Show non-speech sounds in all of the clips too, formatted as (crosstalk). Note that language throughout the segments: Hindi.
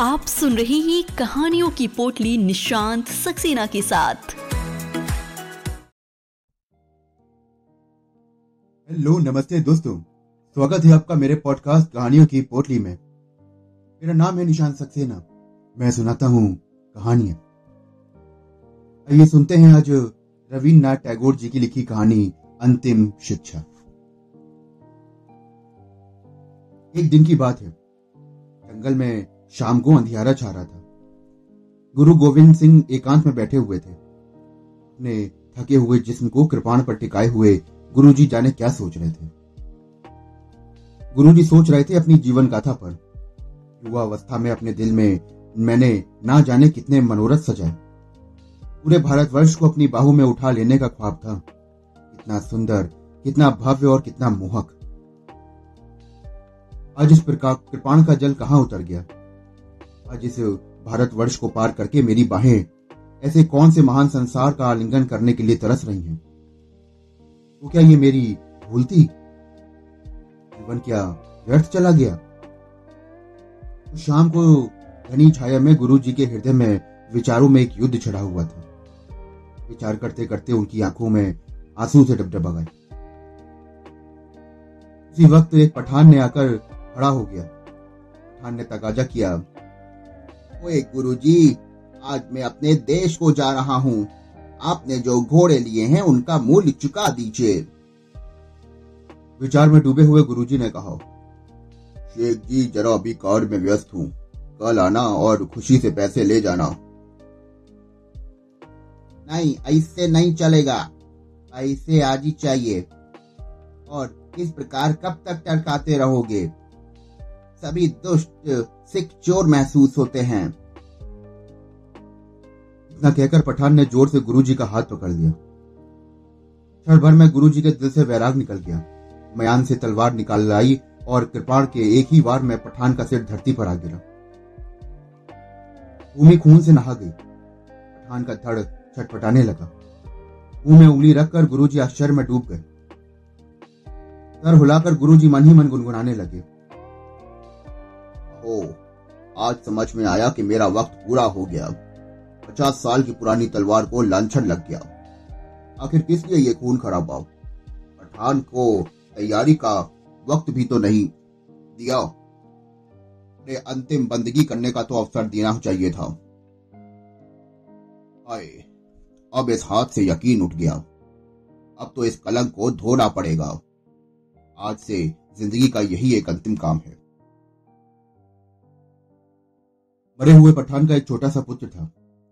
आप सुन रहे हैं कहानियों की पोटली निशांत सक्सेना के साथ। हेलो, नमस्ते दोस्तों। स्वागत है आपका मेरे पॉडकास्ट कहानियों की पोटली में। मेरा नाम है निशांत सक्सेना। मैं सुनाता हूँ कहानियाँ। आइए सुनते हैं आज रविन्द्रनाथ टैगोर जी की लिखी कहानी अंतिम शिक्षा। एक दिन की बात है। जंगल में शाम को अंधियारा छा रहा था। गुरु गोविंद सिंह एकांत में बैठे हुए थे। अपने थके हुए जिस्म को कृपाण पर टिकाए हुए गुरुजी जाने क्या सोच रहे थे। गुरुजी सोच रहे थे अपनी जीवन गाथा पर। युवा अवस्था में अपने दिल में मैंने ना जाने कितने मनोरथ सजाए। पूरे भारतवर्ष को अपनी बाहू में उठा लेने का ख्वाब था। कितना सुंदर, कितना भव्य और कितना मोहक। आज इस प्रकार कृपाण का जल कहाँ उतर गया? आज इस भारतवर्ष को पार करके मेरी बाहें ऐसे कौन से महान संसार का आलिंगन करने के लिए तरस रही हैं? तो क्या ये मेरी भूल थी? जीवन क्या व्यर्थ चला गया? तो शाम को घनी छाया में गुरु जी के हृदय में विचारों में एक युद्ध छड़ा हुआ था। विचार करते करते उनकी आँखों में आँसू से डबडबा गए। उसी वक्त एक पठान ने आकर खड़ा हो गया। पठान ने तकाजा किया। ओए गुरुजी, आज मैं अपने देश को जा रहा हूँ। आपने जो घोड़े लिए हैं, उनका मूल्य चुका दीजिए। विचार में डूबे हुए गुरुजी ने कहा, शेख जी, जरा अभी कार में व्यस्त हूँ। कल आना और खुशी से पैसे ले जाना। नहीं, ऐसे नहीं चलेगा। पैसे आज ही चाहिए। और किस प्रकार कब तक टड़काते रहोगे? सभी दुष्ट, सिख चोर महसूस होते हैं। इतना कहकर पठान ने ज़ोर से गुरुजी का हाथ पकड़ लिया। क्षण भर में गुरुजी के दिल से वैराग निकल गया। मयान से तलवार निकाल लाई और कृपाण के एक ही बार में पठान का सिर धरती पर आ गिरा। भूमि खून से नहा गई। पठान का धड़ छटपटाने लगा। मुँह में उंगली रखकर गुरुजी आश्चर्य में डूब गए। सर हुलाकर गुरुजी मन ही मन गुनगुनाने लगे। ओ आज समझ में आया कि मेरा वक्त पूरा हो गया। पचास साल की पुरानी तलवार को लांछन लग गया। आखिर किस लिए ये खून खराबा पठान को तैयारी का वक्त भी तो नहीं दिया। अपने अंतिम बंदगी करने का तो अवसर देना चाहिए था। आए, अब इस हाथ से यकीन उठ गया। अब तो इस कलंक को धोना पड़ेगा। आज से ज़िंदगी का यही एक अंतिम काम है। मरे हुए पठान का एक छोटा सा पुत्र था।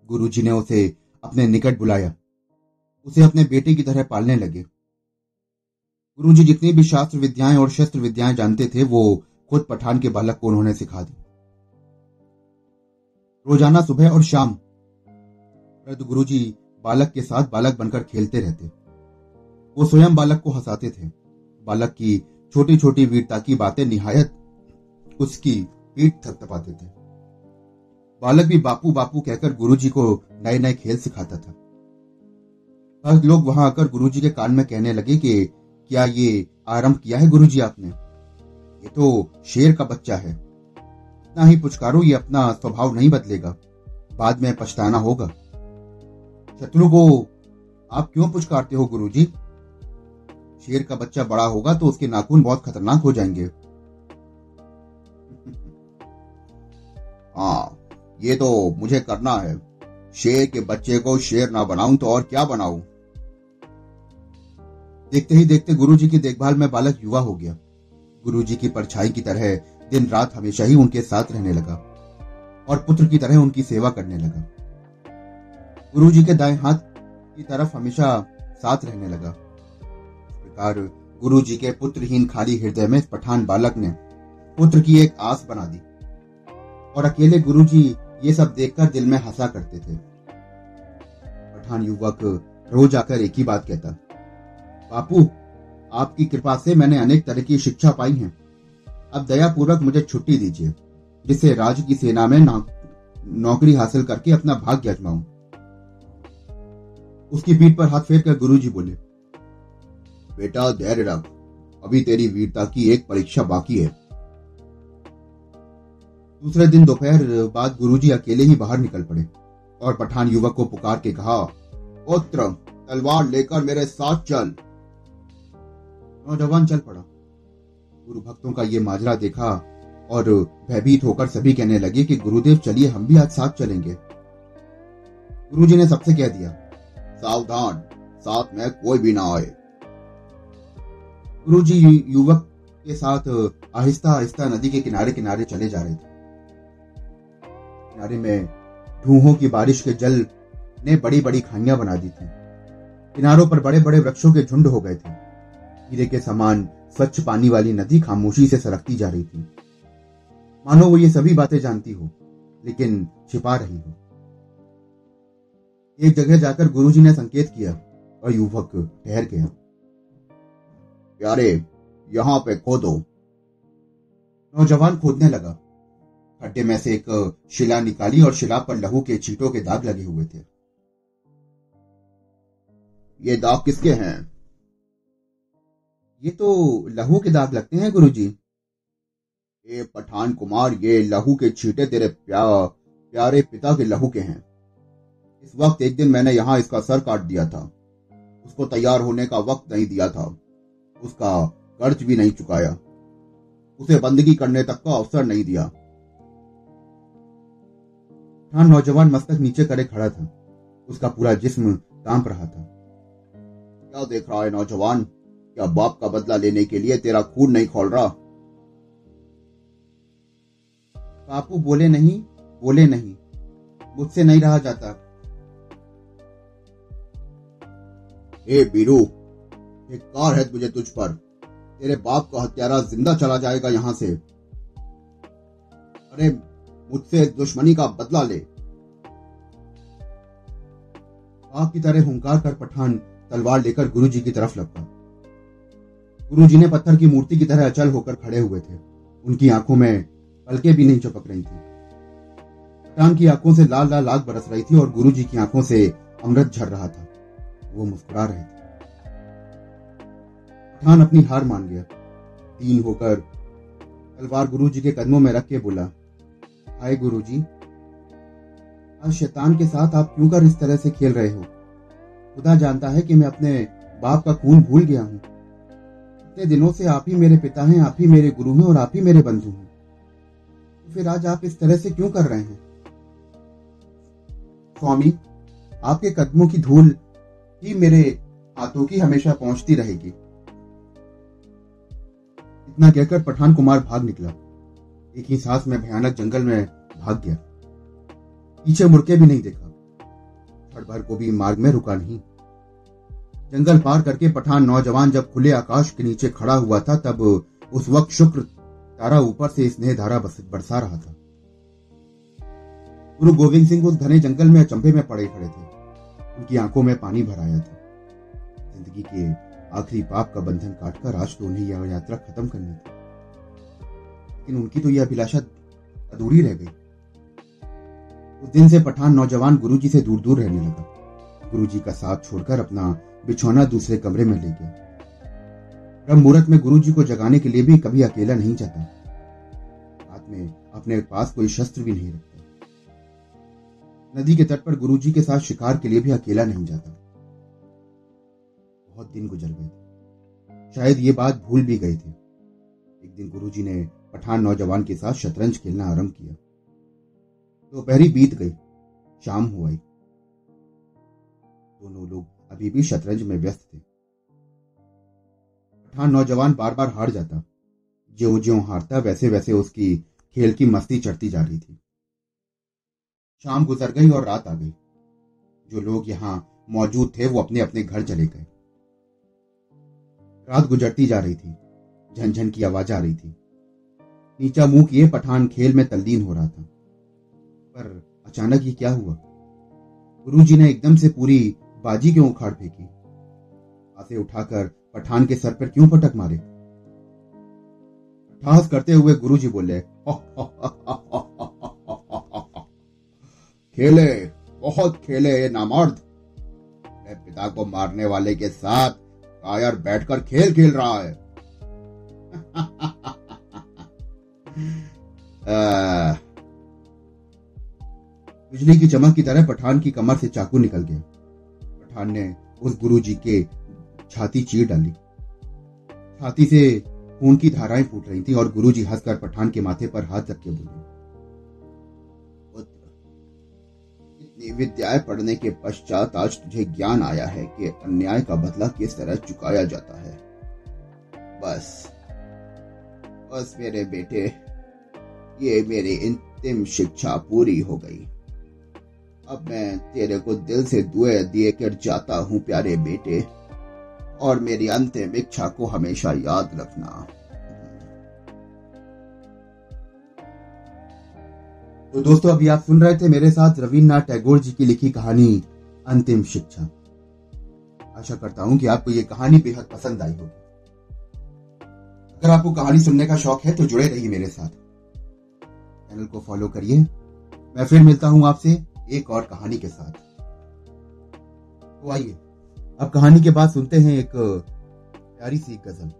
गुरुजी ने उसे अपने निकट बुलाया। उसे अपने बेटे की तरह पालने लगे। गुरुजी जितनी भी शास्त्र विद्याएँ और शस्त्र विद्याएँ जानते थे, वो खुद पठान के बालक को उन्होंने सिखा दी। रोज़ाना सुबह और शाम वृद्ध गुरुजी बालक के साथ बालक बनकर खेलते रहते। वो स्वयं बालक को हंसाते थे। बालक की छोटी छोटी वीरता की बातें निहायत उसकी पीठ थपथपाते थे। बालक भी बापू बापू कहकर गुरुजी को नए नए खेल सिखाता था। हर लोग वहाँ आकर गुरुजी के कान में कहने लगे कि क्या ये आरंभ किया है गुरुजी आपने? ये तो शेर का बच्चा है। इतना ही पुचकारो, ये अपना स्वभाव नहीं बदलेगा। बाद में पछताना होगा। शत्रु को आप क्यों पुचकारते हो गुरुजी? शेर का बच्चा बड़ा होगा तो उसके नाखून बहुत खतरनाक हो जाएँगे। (laughs) हाँ ये तो मुझे करना है। शेर के बच्चे को शेर ना बनाऊँ तो और क्या बनाऊँ? देखते ही देखते गुरुजी की देखभाल में बालक युवा हो गया। गुरुजी की परछाई की तरह दिन रात हमेशा ही उनके साथ रहने लगा और पुत्र की तरह उनकी सेवा करने लगा। गुरुजी के दाएँ हाथ की तरफ़ हमेशा साथ रहने लगा। इस प्रकार गुरुजी के पुत्रहीन खाली हृदय में पठान बालक ने पुत्र की एक आस बना दी और अकेले गुरुजी ये सब देखकर दिल में हंसा करते थे। पठान युवक रोज आकर एक ही बात कहता, बापू, आपकी कृपा से मैंने अनेक तरह की शिक्षा पाई है। अब दया पूर्वक मुझे छुट्टी दीजिए, जिससे राज की सेना में नौकरी हासिल करके अपना भाग्य अजमाऊं उसकी पीठ पर हाथ फेर कर गुरु जी बोले, बेटा, धैर्य रख, अभी तेरी वीरता की एक परीक्षा बाकी है। दूसरे दिन दोपहर बाद गुरुजी अकेले ही बाहर निकल पड़े और पठान युवक को पुकार के कहा, पुत्र, तलवार लेकर मेरे साथ चल। नौजवान चल पड़ा। गुरु भक्तों का ये माजरा देखा और भयभीत होकर सभी कहने लगे कि, गुरुदेव, चलिए, हम भी आज साथ चलेंगे। गुरुजी ने सबसे कह दिया, सावधान, साथ में कोई भी ना आए। गुरुजी युवक के साथ आहिस्ता आहिस्ता नदी के किनारे किनारे चले जा रहे थे। किनारे में ढूहों की बारिश के जल ने बड़ी बड़ी खाइयाँ बना दी थी। किनारों पर बड़े बड़े वृक्षों के झुंड हो गए थे। हीरे के समान स्वच्छ पानी वाली नदी खामोशी से सरकती जा रही थी। मानो वो ये सभी बातें जानती हो, लेकिन छिपा रही हो। एक जगह जाकर गुरुजी ने संकेत किया और युवक ठहर गया। प्यारे, यहाँ पे खोदो। नौजवान खोदने लगा। खड्डे में से एक शिला निकाली और शिला पर लहू के छींटों के दाग लगे हुए थे। ये दाग किसके हैं? ये तो लहू के दाग लगते हैं गुरुजी। ये पठान कुमार ये लहू के छींटे तेरे प्या, प्यारे पिता के लहू के हैं। इस वक्त एक दिन मैंने यहाँ इसका सर काट दिया था। उसको तैयार होने का वक्त नहीं दिया था। उसका कर्ज भी नहीं चुकाया। उसे बंदगी करने तक का अवसर नहीं दिया। हाँ नौजवान मस्तक नीचे करे खड़ा था। उसका पूरा जिस्म काँप रहा था। क्या देख रहा है नौजवान? क्या बाप का बदला लेने के लिए तेरा खून नहीं खोल रहा? बापू बोले नहीं बोले नहीं। मुझसे नहीं रहा जाता। हे बीरू, एक कार है तुझे तुझ पर। तेरे बाप का हत्यारा ज़िंदा चला जाएगा यहाँ से। अरे मुझसे दुश्मनी का बदला ले। बाप की तरह हुंकार कर पठान तलवार लेकर गुरुजी की तरफ़ लपका गुरुजी ने पत्थर की मूर्ति की तरह अचल होकर खड़े हुए थे। उनकी आँखों में पलके भी नहीं चपक रही थी। पठान की आँखों से लाल लाल आग बरस रही थी और गुरुजी की आँखों से अमृत झर रहा था। वो मुस्कुरा रहे थे। पठान अपनी हार मान गया। तीन होकर तलवार गुरुजी के कदमों में रख के बोला आए गुरुजी। आज शैतान के साथ आप क्यों कर इस तरह से खेल रहे हो? खुदा जानता है कि मैं अपने बाप का खून भूल गया हूँ। इतने दिनों से आप ही मेरे पिता हैं, आप ही मेरे गुरु हैं और आप ही मेरे बंधु हैं। तो फिर आज आप इस तरह से क्यों कर रहे हैं? स्वामी, आपके कदमों की धूल ही मेरे हाथों की हमेशा पहुँचती रहेगी। इतना कहकर पठान कुमार भाग निकला। एक ही सांस में भयानक जंगल में भाग गया। पीछे मुड़के भी नहीं देखा। क्षण भर को भी मार्ग में रुका नहीं। जंगल पार करके पठान नौजवान जब खुले आकाश के नीचे खड़ा हुआ था, तब उस वक्त शुक्र तारा ऊपर से स्नेह धारा बरसा रहा था। गुरु गोविंद सिंह उस घने जंगल में अचंभे में पड़े खड़े थे। उनकी आँखों में पानी भर आया था। ज़िंदगी के आखिरी पाप का बंधन काटकर आज तो उन्हें यह यात्रा खत्म करनी थी। लेकिन उनकी तो यह अभिलाषा अधूरी रह गई। उस दिन से पठान नौजवान गुरुजी से दूर दूर रहने लगा। गुरुजी का साथ छोड़कर अपना बिछौना दूसरे कमरे में ले गया। ब्रह्म मुहूर्त में गुरुजी को जगाने के लिए भी कभी अकेला नहीं जाता। हाथ में अपने पास कोई शस्त्र भी नहीं रखता। नदी के तट पर गुरुजी के साथ शिकार के लिए भी अकेला नहीं जाता। बहुत दिन गुजर गए शायद ये बात भूल भी गए थे। एक दिन गुरुजी ने पठान नौजवान के साथ शतरंज खेलना आरंभ किया। दोपहरी बीत गई, शाम हो आई। दोनों लोग अभी भी शतरंज में व्यस्त थे। पठान नौजवान बार बार हार जाता। ज्यो ज्यो हारता वैसे वैसे उसकी खेल की मस्ती चढ़ती जा रही थी। शाम गुजर गई और रात आ गई। जो लोग यहाँ मौजूद थे, वो अपने अपने घर चले गए। रात गुजरती जा रही थी। झनझन की आवाज़ आ रही थी। नीचा मुँह किए पठान खेल में तल्लीन हो रहा था पर अचानक ही क्या हुआ गुरुजी ने एकदम से पूरी बाजी क्यों उखाड़ फेंकी आसे उठाकर पठान के सर पर क्यों पटक मारे ठास करते हुए गुरुजी बोले खेले बहुत खेले ये नामर्द पिता को मारने वाले के साथ कायर बैठकर खेल खेल रहा है बिजली की चमक की तरह पठान की कमर से चाकू निकल गया। पठान ने उस गुरु जी के छाती चीर डाली। छाती से खून की धाराएँ फूट रही थी और गुरुजी हंसकर पठान के माथे पर हाथ रख के बोले इतनी विद्याएँ पढ़ने के पश्चात आज तुझे ज्ञान आया है कि अन्याय का बदला किस तरह चुकाया जाता है। बस बस मेरे बेटे ये मेरी अंतिम शिक्षा पूरी हो गई। अब मैं तेरे को दिल से दुए दिए कर जाता हूँ, प्यारे बेटे, और मेरी अंतिम इच्छा को हमेशा याद रखना। तो दोस्तों, अभी आप सुन रहे थे मेरे साथ रविन्द्रनाथ टैगोर जी की लिखी कहानी, अंतिम शिक्षा। आशा करता हूँ कि आपको ये कहानी बेहद पसंद आई होगी। अगर आपको कहानी सुनने का शौक है तो जुड़े रहिए मेरे साथ। चैनल को फॉलो करिए। मैं फिर मिलता हूँ आपसे एक और कहानी के साथ। तो आइए, अब कहानी के बाद सुनते हैं एक प्यारी सी गज़ल।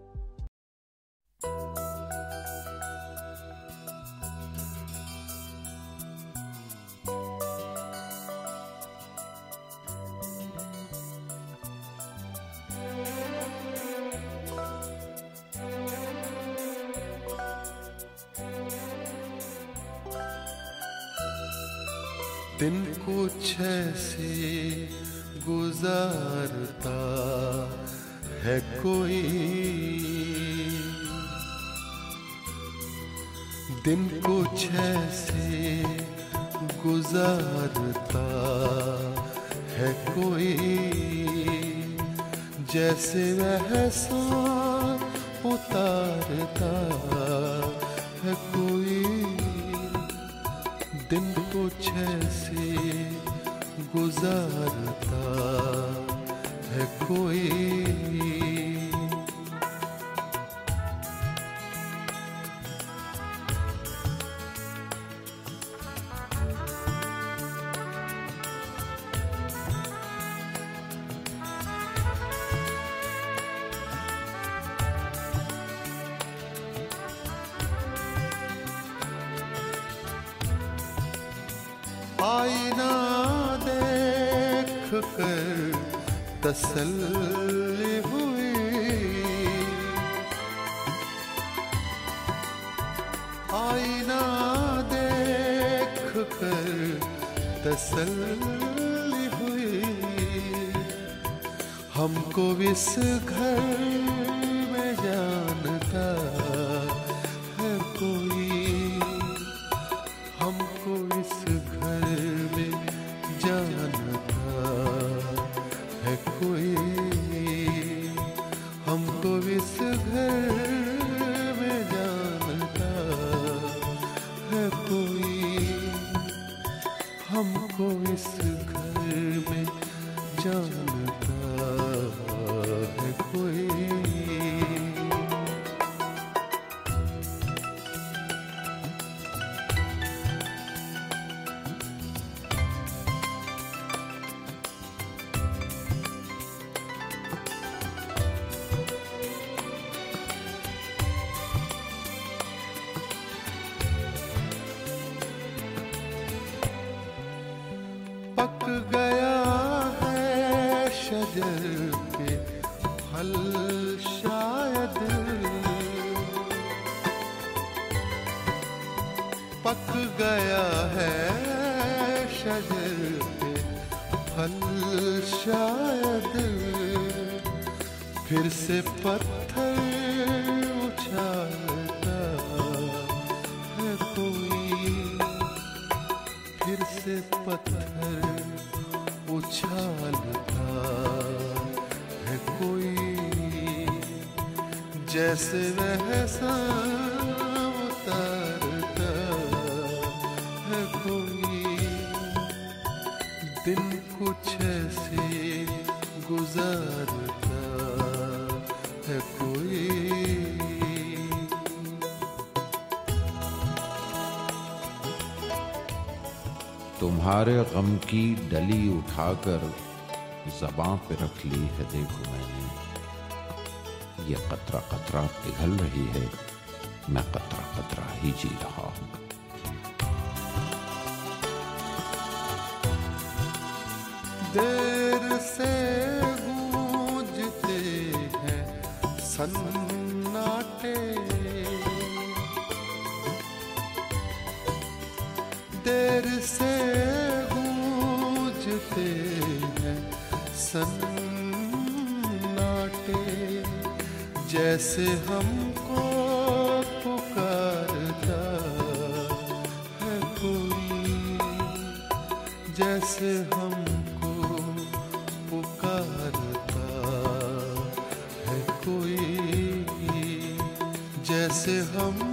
दिन कुछ ऐसे गुजारता है कोई। दिन कुछ ऐसे गुजारता है कोई। जैसे वह उतारता है कोई। दिन कुछ ऐसे गुजारता है कोई कर तसल्ली हुई। आईना देख कर तसल्ली हुई। हमको इस घर पक गया है शजर के फल शायद। फिर से पत्थर उछालता है कोई। फिर से पत्थर उछालता है कोई। जैसे उतारता तुम्हारे गम की डली उठाकर जबां पे रख ली है, देखो मैंने। ये कतरा कतरा पिघल रही है, मैं कतरा कतरा ही जी रहा हूँ। देर से गूंजते हैं सन्नाटे। देर से सन्नाटे जैसे हमको पुकारता है कोई। जैसे हमको पुकारता है कोई। जैसे हम